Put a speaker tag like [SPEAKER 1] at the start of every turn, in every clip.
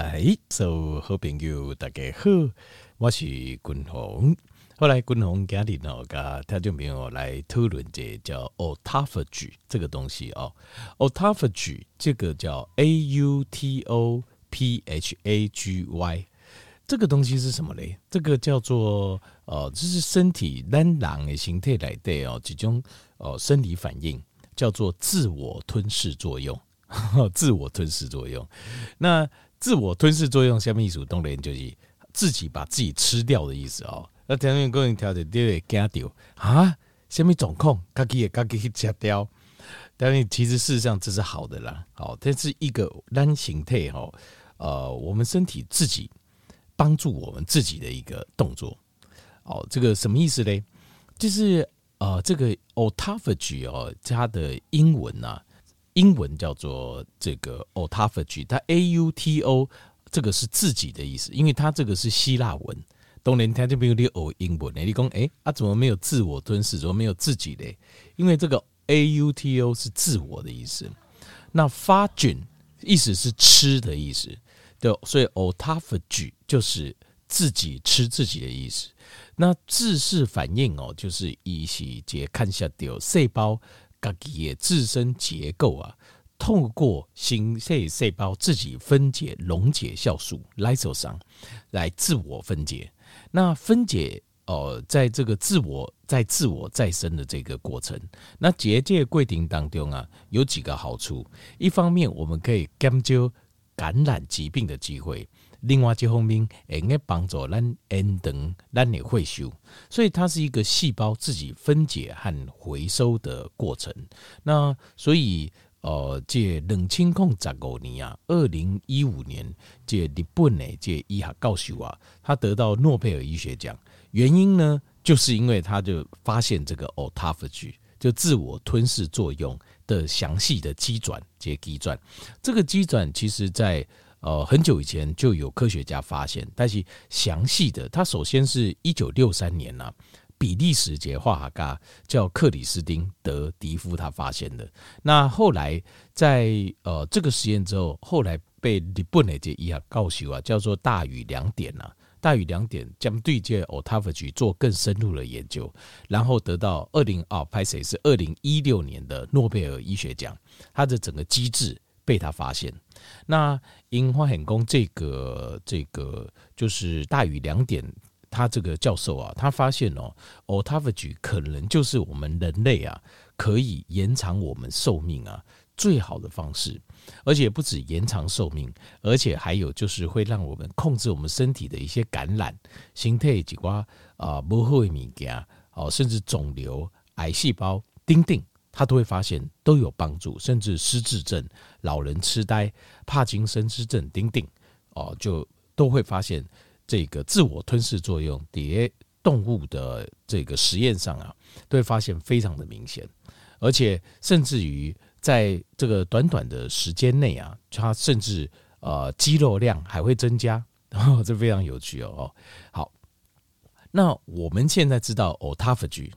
[SPEAKER 1] 嗨，所有好朋友大家好，我是君鸿。后来君鸿家里呢，跟听众朋友来讨论这叫 autophagy 这个东西哦。autophagy 这个叫 A U T O P H A G Y，这个东西是什么嘞？这个叫做呃，这是身体咱人的形态来的哦，几种呃生理反应叫做自我吞噬作用。自我吞噬作用，那自我吞噬作用下面一组动联就是自己把自己吃掉的意思哦。那条件供应条件第二个惊掉啊，下面总控自己也自己去吃掉，但是其实事实上这是好的啦，好，这是一个单形态哈，呃，我们身体自己帮助我们自己的一个动作，哦，这个什么意思嘞？就是呃，这个 autophagy 哦，它的英文呐、啊。英文叫做这个 autophagy，它 A U T O 这个是自己的意思，因为它这个是希腊文。当年他就没有你欧英文，你讲哎，啊怎么没有自我吞噬，怎么没有自己嘞？因为这个 A U T O 是自我的意思，那 phagy 意思是吃的意思，对，所以 autophagy 就是自己吃自己的意思。那自噬反应哦，就是一起节看下掉细胞。自己的自身结构啊，透过新细细胞自己分解溶解酵素 lysozyme 来自我分解。那分解呃，在这个自我在自我再生的这个过程，那结界过程当中啊，有几个好处。一方面，我们可以减少感染疾病的机会。另外，这方面也应该帮助咱延长咱的会修，所以它是一个细胞自己分解和回收的过程。那所以，呃，这冷清控十五年啊，二零一五年，这日本的这医学教授啊，他得到诺贝尔医学奖，原因呢，就是因为他就发现这个 autophagy 就自我吞噬作用的详细的机转，这机转，这个机转其实在。呃，很久以前就有科学家发现，但是详细的，他首先是一九六三年呐、啊，比利时杰化学家叫克里斯汀德迪夫他发现的。那后来在呃这个实验之后，后来被日本的这医学教授啊，叫做大宇良典呐，大宇良典将对这 autophagy 做更深入的研究，然后得到二零哦，拍谁是二零一六年的诺贝尔医学奖，它的整个机制被他发现。那因发现说这个这个就是大宇两点，他这个教授啊，他发现哦，autophagy 可能就是我们人类啊，可以延长我们寿命啊最好的方式，而且不止延长寿命，而且还有就是会让我们控制我们身体的一些感染、形态几瓜啊不会敏感哦，甚至肿瘤、癌细胞、丁丁。他都会发现都有帮助，甚至失智症、老人痴呆、帕金森氏症等等，哦，就都会发现这个自我吞噬作用，在动物的这个实验上啊，都会发现非常的明显，而且甚至于在这个短短的时间内啊，它甚至呃肌肉量还会增加，哦，这非常有趣哦。好，那我们现在知道 autophagy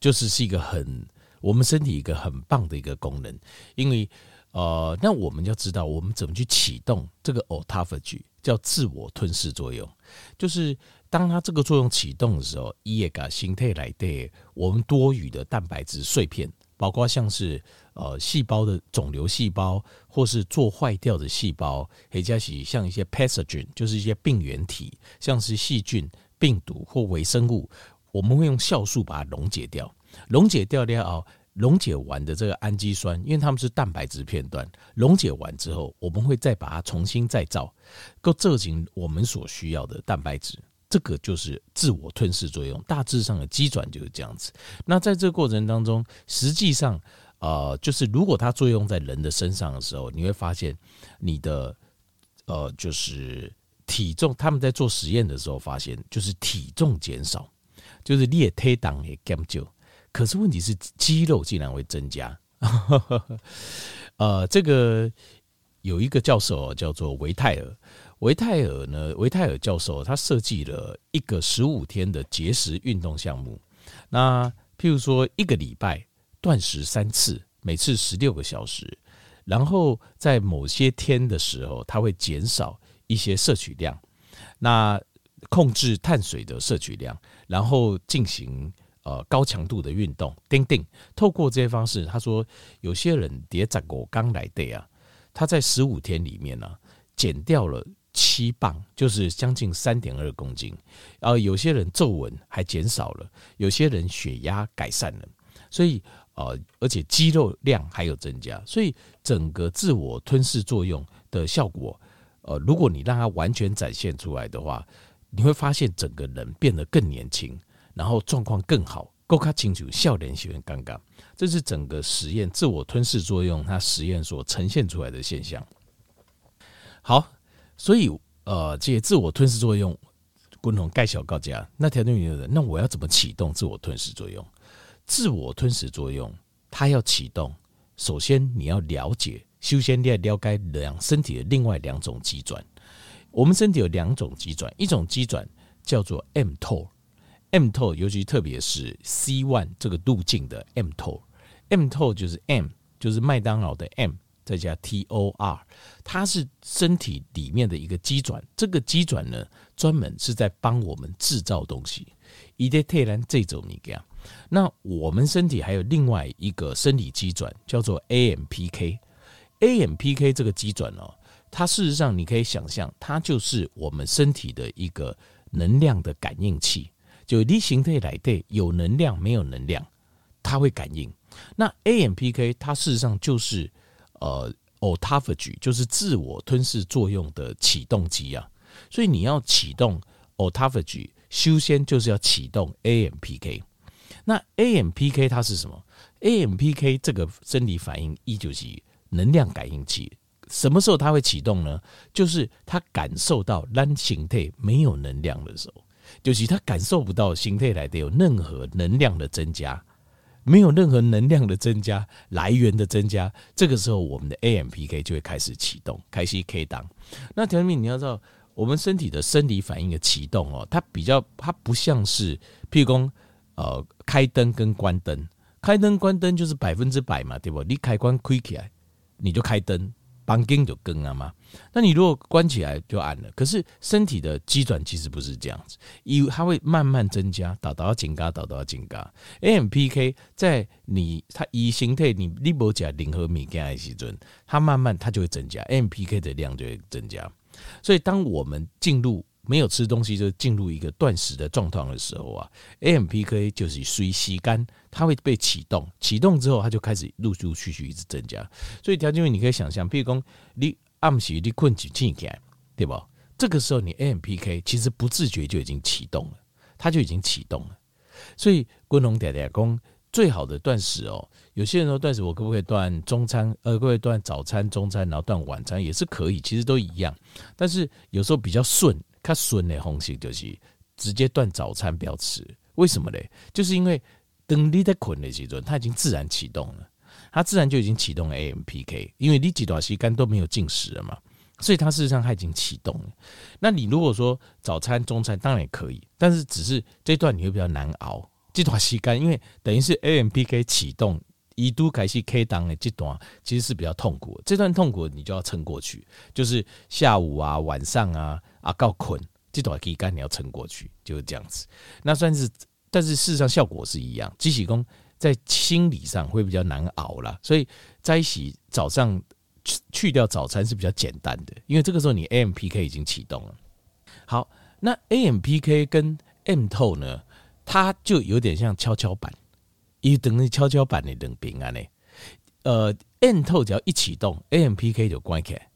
[SPEAKER 1] 就是是一个很。我们身体一个很棒的一个功能，因为呃，那我们要知道我们怎么去启动这个 autophagy，叫自我吞噬作用。就是当它这个作用启动的时候，一个形态来对我们多余的蛋白质碎片，包括像是呃细胞的肿瘤细胞，或是做坏掉的细胞，或者是像一些 pathogen，就是一些病原体，像是细菌、病毒或微生物，我们会用酵素把它溶解掉。溶解掉掉哦，溶解完的这个氨基酸，因为它们是蛋白质片段，溶解完之后，我们会再把它重新再造，够制成我们所需要的蛋白质。这个就是自我吞噬作用，大致上的机转就是这样子。那在这个过程当中，实际上，呃，就是如果它作用在人的身上的时候，你会发现你的，呃，就是体重。他们在做实验的时候发现，就是体重减少，就是列推档也减少。可是问题是，肌肉竟然会增加。呃，这个有一个教授叫做维泰尔，维泰尔呢，维泰尔教授他设计了一个十五天的节食运动项目。那譬如说，一个礼拜断食三次，每次十六个小时，然后在某些天的时候，他会减少一些摄取量，那控制碳水的摄取量，然后进行呃高强度的运动。钉钉透过这些方式，他说有些人叠在果刚来的啊，他在十五天里面呢、减掉了七磅，就是将近三点二公斤。然后有些人皱纹还减少了，有些人血压改善了，所以呃而且肌肉量还有增加，所以整个自我吞噬作用的效果。呃，如果你让它完全展现出来的话，你会发现整个人变得更年轻，然后状况更好，够卡清楚，笑脸喜欢尴尬。这是整个实验自我吞噬作用，它实验所呈现出来的现象。好，所以呃，这些自我吞噬作用，共同盖小告家。那条件有人，那我要怎么启动自我吞噬作用？自我吞噬作用，它要启动，首先你要了解。首先，你要了解两身体的另外两种机转。我们身体有两种机转，一种机转叫做 M 透 M t o 尤其特别是 C one 这个路径的 M t o m t o 就是 M，就是麦当劳的 M，再加 TOR，它是身体里面的一个机转。这个机转呢，专门是在帮我们制造东西。伊在泰兰这种，那我们身体还有另外一个生理机转，叫做 AMPK。AMPK 这个机转哦，它事实上你可以想象，它就是我们身体的一个能量的感应器。就你形态来对，有能量没有能量，它会感应。那 AMPK 它事实上就是呃 autophagy，就是自我吞噬作用的启动机啊。所以你要启动 autophagy，首先就是要启动 AMPK。那 AMPK 它是什么？AMPK 这个生理反应一九七。能量感应器什么时候它会启动呢？就是它感受到让形态没有能量的时候，就是他感受不到形态来的有任何能量的增加，没有任何能量的增加来源的增加，这个时候我们的 AMPK 就会开始启动，开始 K 档。那条命你要知道，我们身体的生理反应的启动哦，它比较它不像是譬如说呃开灯跟关灯，开灯关灯就是百分之百嘛，对不？你开关开起来。你就开灯，绑紧就更了嘛。那你如果关起来就暗了。可是身体的机转其实不是这样子，因它会慢慢增加，导到紧嘎，导到紧嘎。AMPK 在你它以形态你你不加零和米跟爱西尊，它慢慢它就会增加，AMPK 的量就会增加。所以当我们进入没有吃东西就进入一个断食的状况的时候啊，AMPK 就是随吸干，它会被启动，启动之后它就开始陆陆续续一直增加。所以条件你可以想象，譬如说你暗时你困起起来，对吧？这个时候你 AMPK 其实不自觉就已经启动了，它就已经启动了。所以滚龙嗲嗲公最好的断食哦，有些人说断食我可不可以断中餐？呃，可不可以断早餐、中餐，然后断晚餐也是可以，其实都一样。但是有时候比较顺。他顺的方式就是直接断早餐，不要吃。为什么呢？就是因为等你在困的时候，它已经自然启动了，它自然就已经启动了 AMPK。因为你几段时间都没有进食了嘛，所以它事实上它已经启动了。那你如果说早餐、中餐当然也可以，但是只是这段你会比较难熬。这段时间因为等于是 AMPK 启动，一度开始 K 档的这段其实是比较痛苦的。这段痛苦你就要撑过去，就是下午啊、晚上啊。啊，告困，这段可以干你要撑过去，就是这样子。那算是，但是事实上效果是一样。即使说在心理上会比较难熬啦，所以在一起早上去去掉早餐是比较简单的，因为这个时候你 AMPK 已经启动了。好，那 AMPK 跟 M 透呢，它就有点像跷跷板，一等于跷跷板的等平安呢。呃，M 透只要一启动，AMPK 就关起来，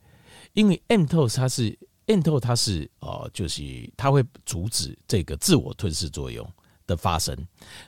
[SPEAKER 1] 因为 M 透它是。M 透它是呃，就是它会阻止这个自我吞噬作用的发生。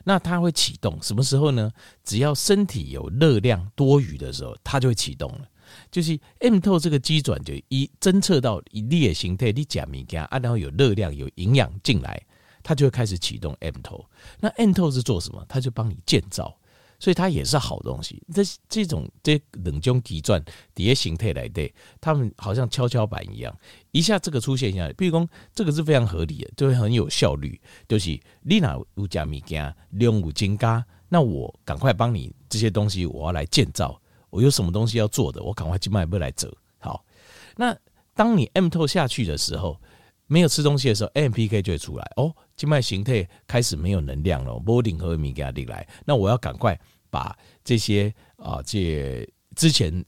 [SPEAKER 1] 那它会启动什么时候呢？只要身体有热量多余的时候，它就会启动了。就是 M 透这个机转就一侦测到一列形态，你假米加啊，然后有热量有营养进来，它就会开始启动 M 剖。那 M 剖是做什么？它就帮你建造。所以它也是好东西。这这种这冷中急转叠形态来的，他们好像跷跷板一样，一下这个出现一下，比如说这个是非常合理的，就会很有效率。就是你哪有加物件量有增加，那我赶快帮你这些东西，我要来建造。我有什么东西要做的，我赶快去卖不来走。好，那当你 M 剖下去的时候，没有吃东西的时候，AMPK 就会出来哦，静脉形态开始没有能量了，波林和米给它进来，那我要赶快把这些啊，这之前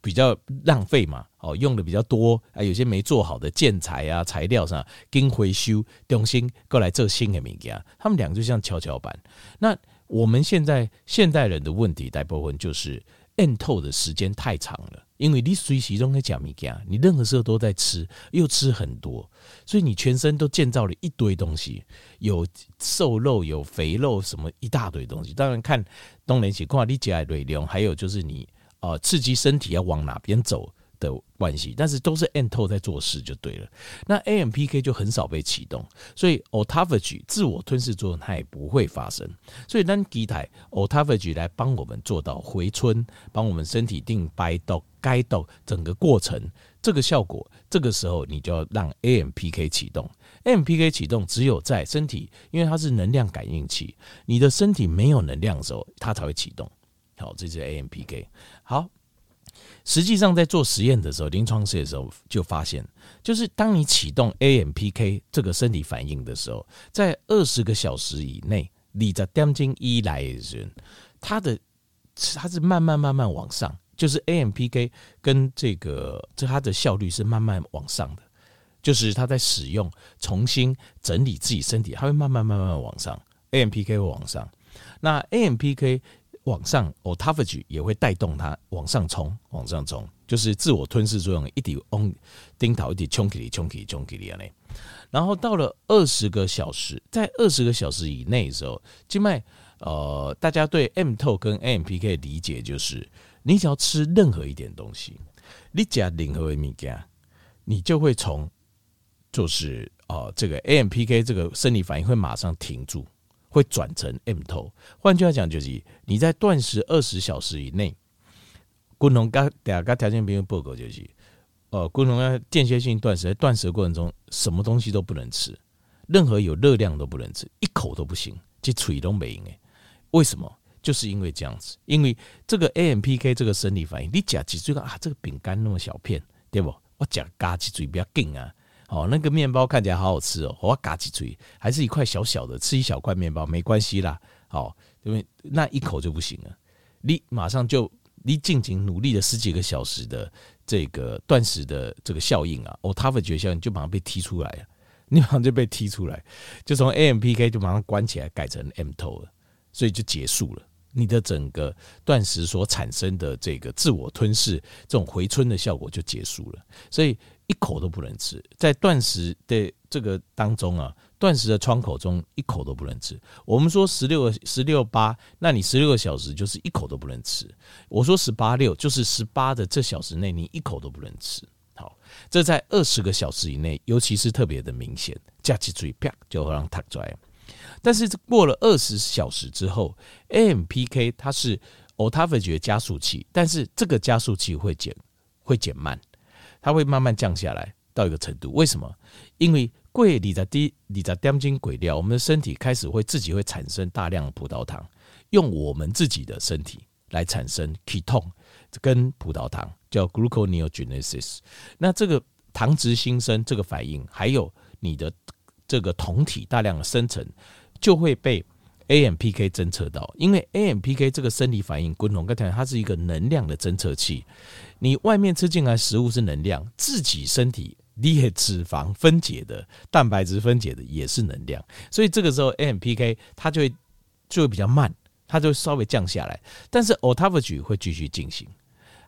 [SPEAKER 1] 比较浪费嘛，哦，用的比较多啊，有些没做好的建材啊材料上，经回收，重新过来做新的物件，他们两个就像跷跷板。那我们现在现代人的问题大部分就是。咽透的时间太长了，因为你随时中在讲物件，你任何时候都在吃，又吃很多，所以你全身都建造了一堆东西，有瘦肉，有肥肉，什么一大堆东西。当然看东联起，看你吃的量，还有就是你呃刺激身体要往哪边走。的关系，但是都是 mTOR 在做事就对了。那 AMPK 就很少被启动，所以 autophagy 自我吞噬作用它也不会发生。所以当机台 autophagy 来帮我们做到回春，帮我们身体定白豆该到整个过程，这个效果，这个时候你就要让 AMPK 启动。AMPK 启动只有在身体，因为它是能量感应器，你的身体没有能量的时候，它才会启动。好，这是 AMPK。好。实际上，在做实验的时候，临床实验的时候就发现，就是当你启动 AMPK 这个身体反应的时候，在二十个小时以内，你在点睛一来的人，它的它是慢慢慢慢往上，就是 AMPK 跟这个这它的效率是慢慢往上的，就是它在使用重新整理自己身体，它会慢慢慢慢往上，AMPK 会往上，那 AMPK。往上，autophagy 也会带动它往上冲，往上冲，就是自我吞噬作用，一直往顶头，一直冲起来，冲起来，冲起来。然后到了二十个小时，在二十个小时以内的时候，静脉呃，大家对 M 透跟 AMPK 的理解就是，你只要吃任何一点东西，你加任何一件，你就会从就是呃这个 AMPK 这个生理反应会马上停住。会转成 mTOR，换句话讲就是你在断食二十小时以内，共同跟大家条件比较报告就是，呃，共同要间歇性断食，在断食的过程中什么东西都不能吃，任何有热量都不能吃，一口都不行，就嘴都没哎，为什么？就是因为这样子，因为这个 AMPK 这个生理反应，你夹几嘴啊，这个饼干那么小片，对不？我夹嘎几嘴比较紧啊。哦，那个面包看起来好好吃哦，我嘎几嘴，还是一块小小的，吃一小块面包没关系啦。好，因为那一口就不行了，你马上就你进行努力了十几个小时的这个断食的这个效应啊，autophagy 效就马上被踢出来了，你马上就被踢出来，就从 AMPK 就马上关起来，改成 mTOR 了，所以就结束了。你的整个断食所产生的这个自我吞噬这种回春的效果就结束了，所以。一口都不能吃，在断食的这个当中啊，断食的窗口中一口都不能吃。我们说十六个十六八，那你十六个小时就是一口都不能吃。我说十八六，就是十八的这小时内你一口都不能吃。好，这在二十个小时以内，尤其是特别的明显，夹起嘴啪就让它出来。但是过了二十小时之后，AMPK 它是 autophagy 加速器，但是这个加速器会减会减慢。它会慢慢降下来到一个程度，为什么？因为贵你在低你在点睛鬼料，我们的身体开始会自己会产生大量葡萄糖，用我们自己的身体来产生 ketone 跟葡萄糖叫 gluconeogenesis。那这个糖质新生这个反应，还有你的这个酮体大量的生成，就会被 AMPK 侦测到。因为 AMPK 这个生理反应，滚筒刚才它是一个能量的侦测器。你外面吃进来食物是能量，自己身体你脂肪分解的、蛋白质分解的也是能量，所以这个时候 AMPK 它就会就会比较慢，它就会稍微降下来。但是 autophagy 会继续进行，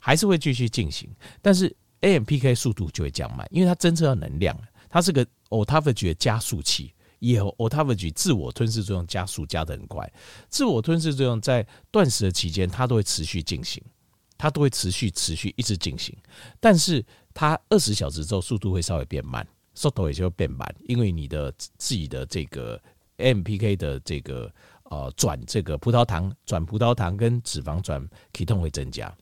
[SPEAKER 1] 还是会继续进行，但是 AMPK 速度就会降慢，因为它侦测到能量，它是个 autophagy 的加速器，也有 autophagy 自我吞噬作用加速加得很快，自我吞噬作用在断食的期间它都会持续进行。它都会持续持续一直进行，但是它二十小时之后速度会稍微变慢，速度也就会变慢，因为你的自己的这个 AMPK 的这个呃转这个葡萄糖转葡萄糖跟脂肪转体痛会增加。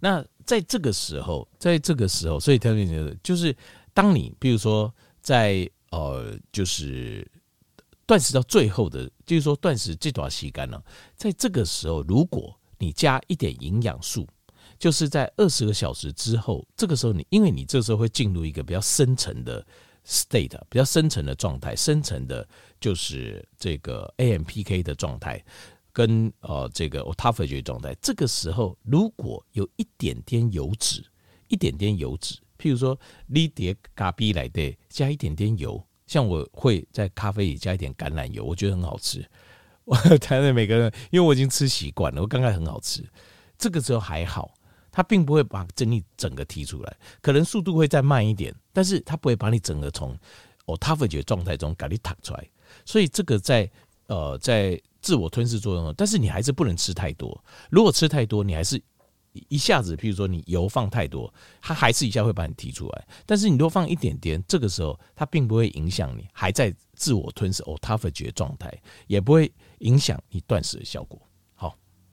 [SPEAKER 1] 那在这个时候，在这个时候，所以特别就是当你比如说在呃就是断食到最后的，就是说断食这段时间呢，在这个时候如果你加一点营养素，就是在二十个小时之后，这个时候你因为你这时候会进入一个比较深层的 state，比较深层的状态，深层的就是这个 AMPK 的状态，跟呃这个 autophagy 状态。这个时候如果有一点点油脂，一点点油脂，譬如说你叠咖啡来的加一点点油，像我会在咖啡里加一点橄榄油，我觉得很好吃。我 台湾每个人，因为我已经吃习惯了，我刚刚很好吃。这个时候还好，它并不会把整你整个提出来，可能速度会再慢一点，但是它不会把你整个从 autophagy 状态中给你弹出来。所以这个在呃在自我吞噬作用，但是你还是不能吃太多。如果吃太多，你还是一下子，譬如说你油放太多，它还是一下会把你提出来。但是你多放一点点，这个时候它并不会影响你还在自我吞噬 autophagy 状态，也不会影响你断食的效果。